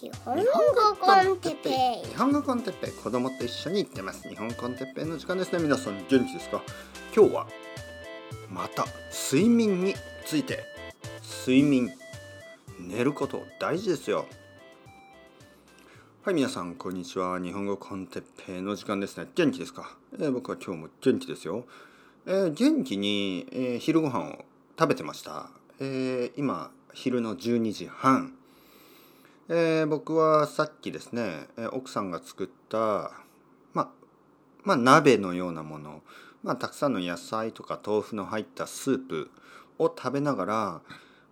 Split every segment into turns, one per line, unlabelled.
日本語コンテッペイ。
日本語コンテッペイ。子供と一緒に行ってます。日本コンテッペイの時間ですね。皆さん元気ですか？今日はまた睡眠について睡眠。寝ること大事ですよ。はい皆さんこんにちは。日本語コンテッペイの時間ですね。元気ですか、えー僕は今日も元気ですよ、えー元気に、えー昼ご飯を食べてました、えー今昼の12時半。えー僕はさっきですね、え奥さんが作った、ま、まあ鍋のようなもの、まあ、たくさんの野菜とか豆腐の入ったスープを食べながら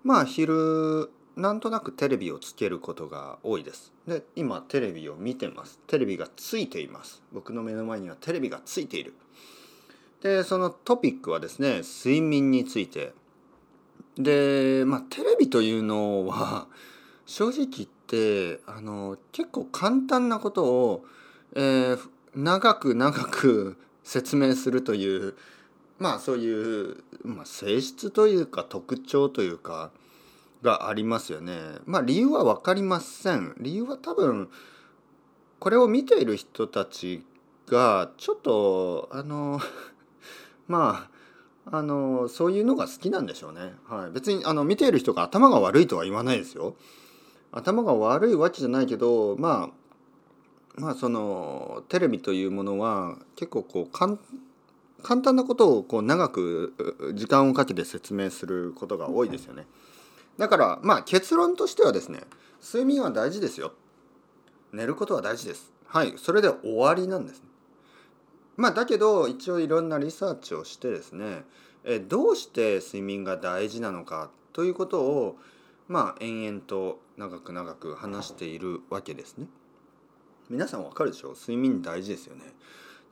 まあ昼なんとなくテレビをつけることが多いです。で今テレビを見てます。テレビがついています。僕の目の前にはテレビがついている。でそのトピックはですね睡眠についてでまあテレビというのは正直言ってあの結構簡単なことを、えー長く長く 説明するというまあそういう、まあ、性質というか特徴というかがありますよね。まあ理由は分かりません。理由は多分これを見ている人たちがちょっとあの まああのそういうのが好きなんでしょうね。はい、別にあの見ている人が頭が悪いとは言わないですよ。頭が悪いわけじゃないけどまあまあそのテレビというものは結構こう簡単なことをこう長く時間をかけて説明することが多いですよね。だからまあ結論としてはですね睡眠は大事ですよ。寝ることは大事です。はいそれで終わりなんです。まあだけど一応いろんなリサーチをしてですねえどうして睡眠が大事なのかということをまあ延々と長く長く話しているわけですね。皆さんわかるでしょ？う睡眠大事ですよね。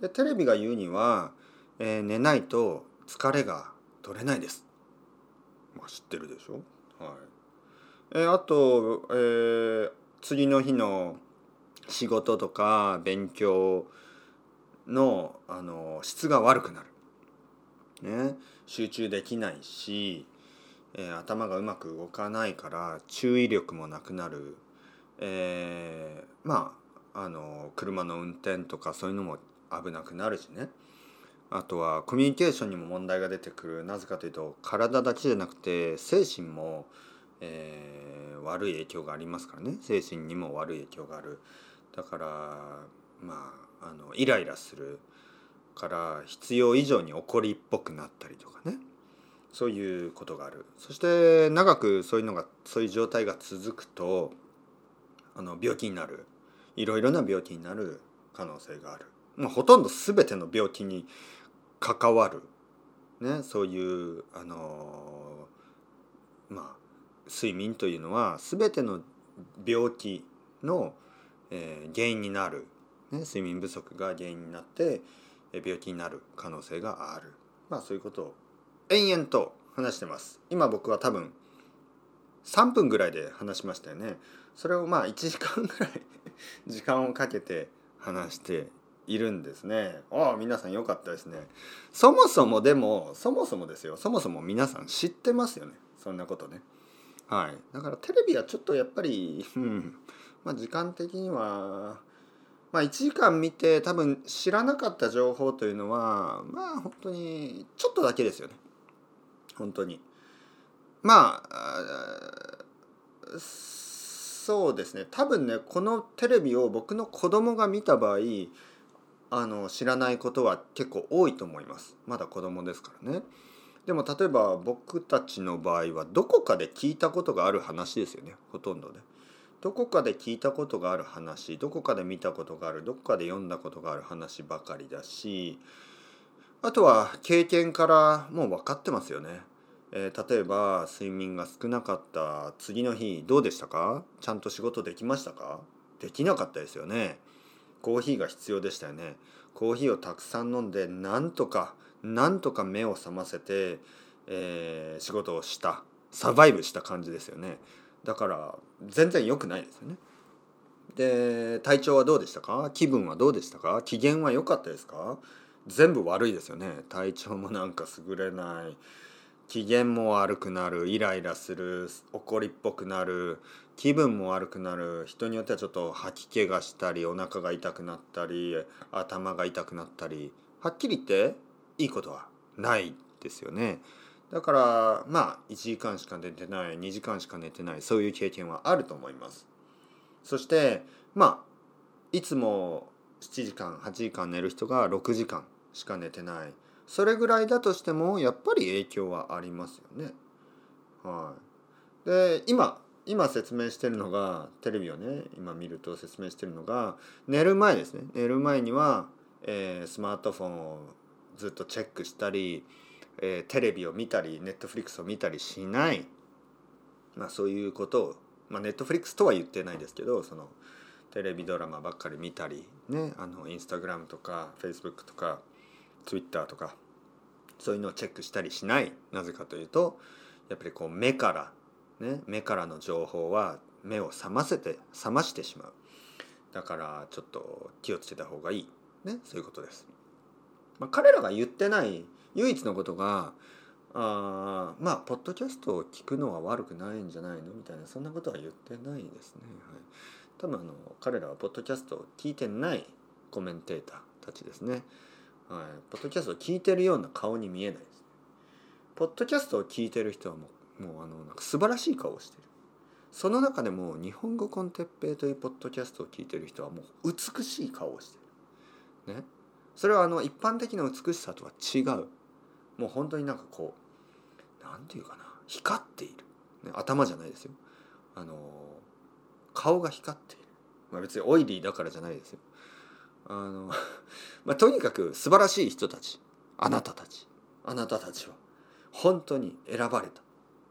でテレビが言うには、えー寝ないと疲れが取れないです。まあ知ってるでしょ？はい。えーあと、えー次の日の仕事とか勉強のあの質が悪くなる。ね、集中できないし、えー頭がうまく動かないから注意力もなくなる、えーまああの車の運転とかそういうのも危なくなるしね。あとはコミュニケーションにも問題が出てくる。なぜかというと体だけじゃなくて精神も、えー悪い影響がありますからね。精神にも悪い影響がある。だからまああのイライラするから必要以上に怒りっぽくなったりとかね。そういうことがある。そして長くそういうのがそういう状態が続くとあの病気になる。いろいろな病気になる可能性がある、まあ、ほとんど全ての病気に関わる、ね、そういうあのまあ睡眠というのは全ての病気の、えー原因になる、ね、睡眠不足が原因になって病気になる可能性がある。まあそういうことを延々と話してます。今僕は多分3分ぐらいで話しましたよね。それをまあ1時間ぐらい 時間をかけて話しているんですね。ああ皆さんよかったですね。そもそもでもそもそもですよ。そもそも皆さん知ってますよね。そんなことね。はい。だからテレビはちょっとやっぱり、うん。まあ、時間的にはまあ1時間見て多分知らなかった情報というのはまあ本当にちょっとだけですよね。本当に。まあそうですね。多分ねこのテレビを僕の子供が見た場合あの知らないことは結構多いと思います。まだ子供ですからね。でも例えば僕たちの場合はどこかで聞いたことがある話ですよね。ほとんどでどこかで聞いたことがある話どこかで見たことがあるどこかで読んだことがある話ばかりだしあとは経験からもう分かってますよね。えー例えば睡眠が少なかった次の日どうでしたか？ちゃんと仕事できましたか？できなかったですよね。コーヒーが必要でしたよね。コーヒーをたくさん飲んでなんとかなんとか目を覚ませて、えー仕事をしたサバイブした感じですよね。だから全然良くないですよね。で体調はどうでしたか？気分はどうでしたか？機嫌は良かったですか？全部悪いですよね。体調もなんか優れない。機嫌も悪くなる。イライラする。怒りっぽくなる。気分も悪くなる。人によってはちょっと吐き気がしたりお腹が痛くなったり頭が痛くなったり。はっきり言っていいことはないですよね。だからまあ1時間しか寝てない。2時間しか寝てない。そういう経験はあると思います。そしてまあいつも7時間8時間寝る人が6時間。しか寝てない。それぐらいだとしてもやっぱり影響はありますよね。はい、で今今説明してるのがテレビをね今見ると説明してるのが寝る前ですね。寝る前には、えー、スマートフォンをずっとチェックしたり、えー、テレビを見たりネットフリックスを見たりしない、まあ、そういうことを、まあ、ネットフリックスとは言ってないですけどそのテレビドラマばっかり見たりねあのインスタグラムとかフェイスブックとかツイッターとかそういうのをチェックしたりしないなぜかというとやっぱりこう目からね目からの情報は目を覚ませて覚ましてしまうだからちょっと気をつけた方がいいねそういうことです。まあ、彼らが言ってない唯一のことがあまあポッドキャストを聞くのは悪くないんじゃないの？みたいなそんなことは言ってないですね。はい、多分あの彼らはポッドキャストを聞いてないコメンテーターたちですね。はい、ポッドキャストを聞いてるような顔に見えないです。ポッドキャストを聞いてる人はもうもうあのなんか素晴らしい顔をしてる。その中でも日本語コンテッペイというポッドキャストを聞いてる人はもう美しい顔をしてる。ね。それはあの一般的な美しさとは違う。もう本当になんかこうなんていうかな光っている、ね、頭じゃないですよ。あの顔が光っている。まあ、別にオイリーだからじゃないですよ。あの まあ、とにかく素晴らしい人たち。あなたたち。あなたたちは。本当に選ばれた、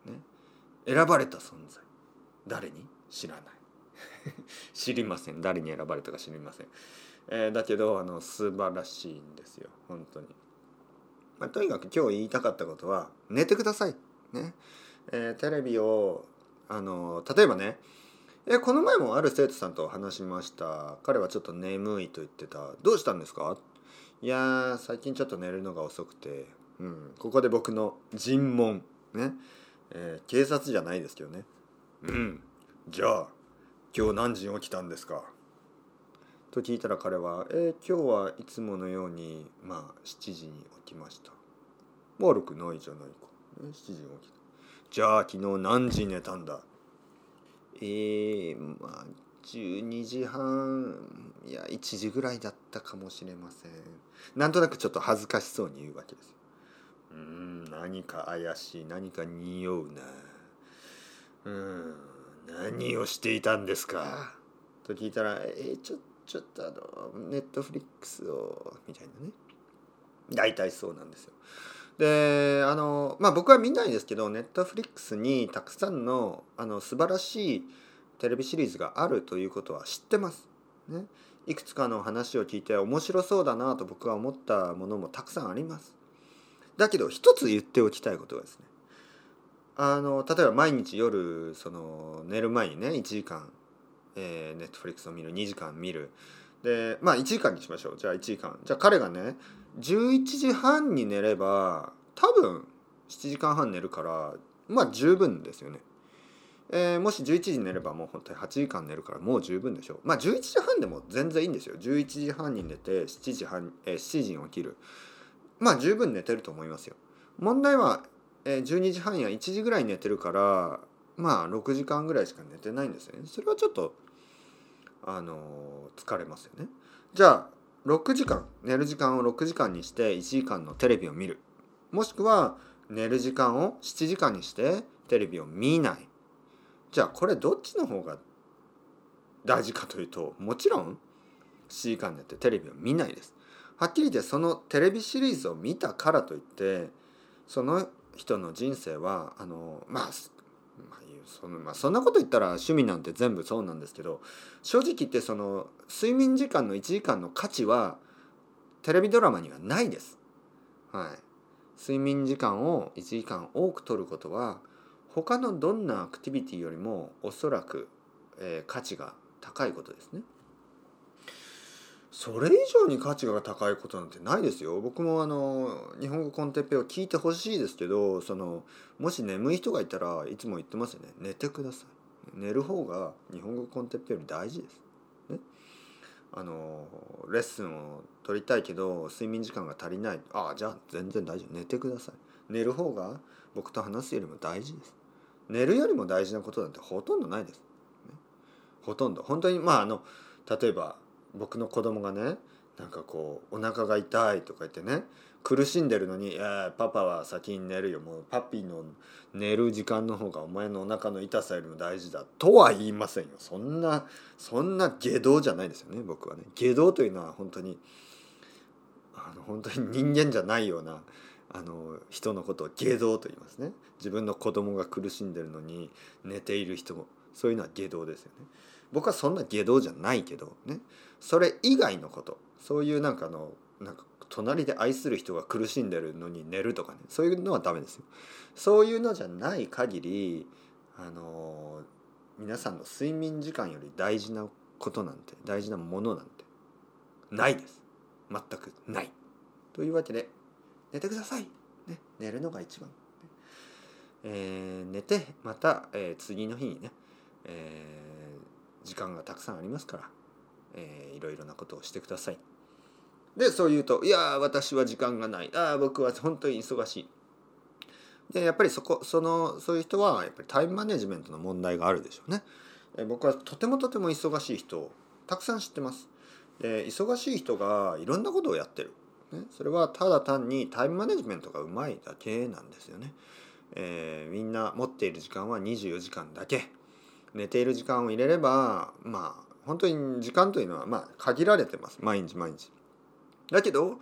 ね、選ばれた存在。誰に？知らない。知りません。誰に選ばれたか知りません、えー、だけどあの素晴らしいんですよ。本当に、まあ、とにかく今日言いたかったことは寝てください。ね、えー、テレビをあの例えばねえこの前もある生徒さんと話しました。彼はちょっと眠いと言ってた。どうしたんですか？いや最近ちょっと寝るのが遅くて、うん、ここで僕の尋問。ね、えー、警察じゃないですけどね。うん。じゃあ今日何時に起きたんですか？と聞いたら彼は「えー、今日はいつものようにまあ7時に起きました」悪くないじゃないか、ね、7時に起きた。じゃあ昨日何時に寝たんだ？えー、まあ12時半いや1時ぐらいだったかもしれません。なんとなくちょっと恥ずかしそうに言うわけです。うん何か怪しい何か匂うな。うん何をしていたんですか？と聞いたら「えー、ちょちょっとあのネットフリックスを」みたいなね。大体そうなんですよ。であのまあ僕は見ないですけどネットフリックスにたくさんのあの素晴らしいテレビシリーズがあるということは知ってます。ね、いくつかの話を聞いて面白そうだなと僕は思ったものもたくさんあります。だけど一つ言っておきたいことはですね。あの例えば毎日夜その寝る前にね1時間、えー、ネットフリックスを見る2時間見る。でまあ1時間にしましょう。じゃあ1時間。じゃあ彼がね11時半に寝れば多分7時間半寝るからまあ十分ですよね。えー、もし11時寝ればもう本当に8時間寝るからもう十分でしょう。まあ11時半でも全然いいんですよ。11時半に寝て7時半、えー、7時に起きる。まあ十分寝てると思いますよ。問題は、えー、12時半や1時ぐらい寝てるからまあ6時間ぐらいしか寝てないんですよね。それはちょっとあの疲れますよね。じゃあ6時間。寝る時間を6時間にして1時間のテレビを見る。もしくは寝る時間を7時間にしてテレビを見ない。じゃあこれどっちの方が大事かというともちろん7時間寝てテレビを見ないです。はっきり言ってそのテレビシリーズを見たからといってその人の人生はあのまあまあそのまあ、そんなこと言ったら趣味なんて全部そうなんですけど正直言ってその睡眠時間の1時間の価値はテレビドラマにはないです。はい、睡眠時間を1時間多く取ることは他のどんなアクティビティよりもおそらく、えー、価値が高いことですね。それ以上に価値が高いことなんてないですよ。僕もあの日本語コンテッペを聞いてほしいですけどそのもし眠い人がいたらいつも言ってますよね。寝てください。寝る方が日本語コンテッペより大事です、ね、あのレッスンを取りたいけど睡眠時間が足りない。ああじゃあ全然大丈夫。寝てください。寝る方が僕と話すよりも大事です。寝るよりも大事なことなんてほとんどないです、ね、ほとんど。本当にまああの例えば僕の子供がねなんかこうお腹が痛いとか言ってね苦しんでるのに「いやパパは先に寝るよ。もうパピの寝る時間の方がお前のお腹の痛さよりも大事だ」とは言いませんよ。そんなそんな下道じゃないですよね僕はね。下道というのは本当にあの本当に人間じゃないようなあの人のことを下道と言いますね。自分の子供が苦しんでるのに寝ている人もそういうのは下道ですよね。僕はそんな下道じゃないけどねそれ以外のことそういうなんかのなんか隣で愛する人が苦しんでるのに寝るとかねそういうのはダメですよ。そういうのじゃない限りあの皆さんの睡眠時間より大事なことなんて大事なものなんてないです。全くない。というわけで寝てください。ね、寝るのが一番。えー、寝てまた、えー、次の日にね、えー、時間がたくさんありますからえー、いろいろなことをしてください。でそう言うと「いや私は時間がないああ僕は本当に忙しい」でやっぱりそこそのそういう人はやっぱりタイムマネジメントの問題があるでしょうね。え僕はとてもとても忙しい人をたくさん知ってます。で忙しい人がいろんなことをやってる。ね、それはただ単にタイムマネジメントがうまいだけなんですよね。えー、みんな持っている時間は24時間だけ。寝ている時間を入れればまあ本当に時間というのはまあ限られてます毎日毎日。だけど、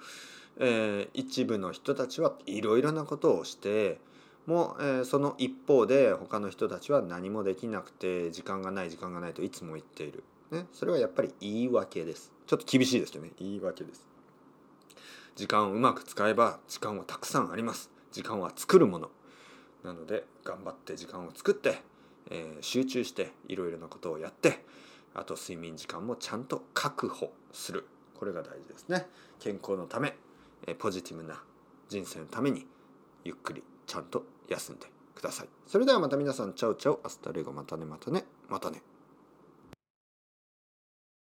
えー、一部の人たちはいろいろなことをしてもう、えー、その一方で他の人たちは何もできなくて時間がない時間がないといつも言っている。ね、それはやっぱり言い訳です。ちょっと厳しいですけどね言い訳です。時間をうまく使えば時間はたくさんあります。時間は作るもの。なので頑張って時間を作って、えー、集中していろいろなことをやってあと睡眠時間もちゃんと確保する。これが大事ですね。健康のためえポジティブな人生のためにゆっくりちゃんと休んでください。それではまた皆さんチャウチャウアスタレゴ。またねまたねまたね。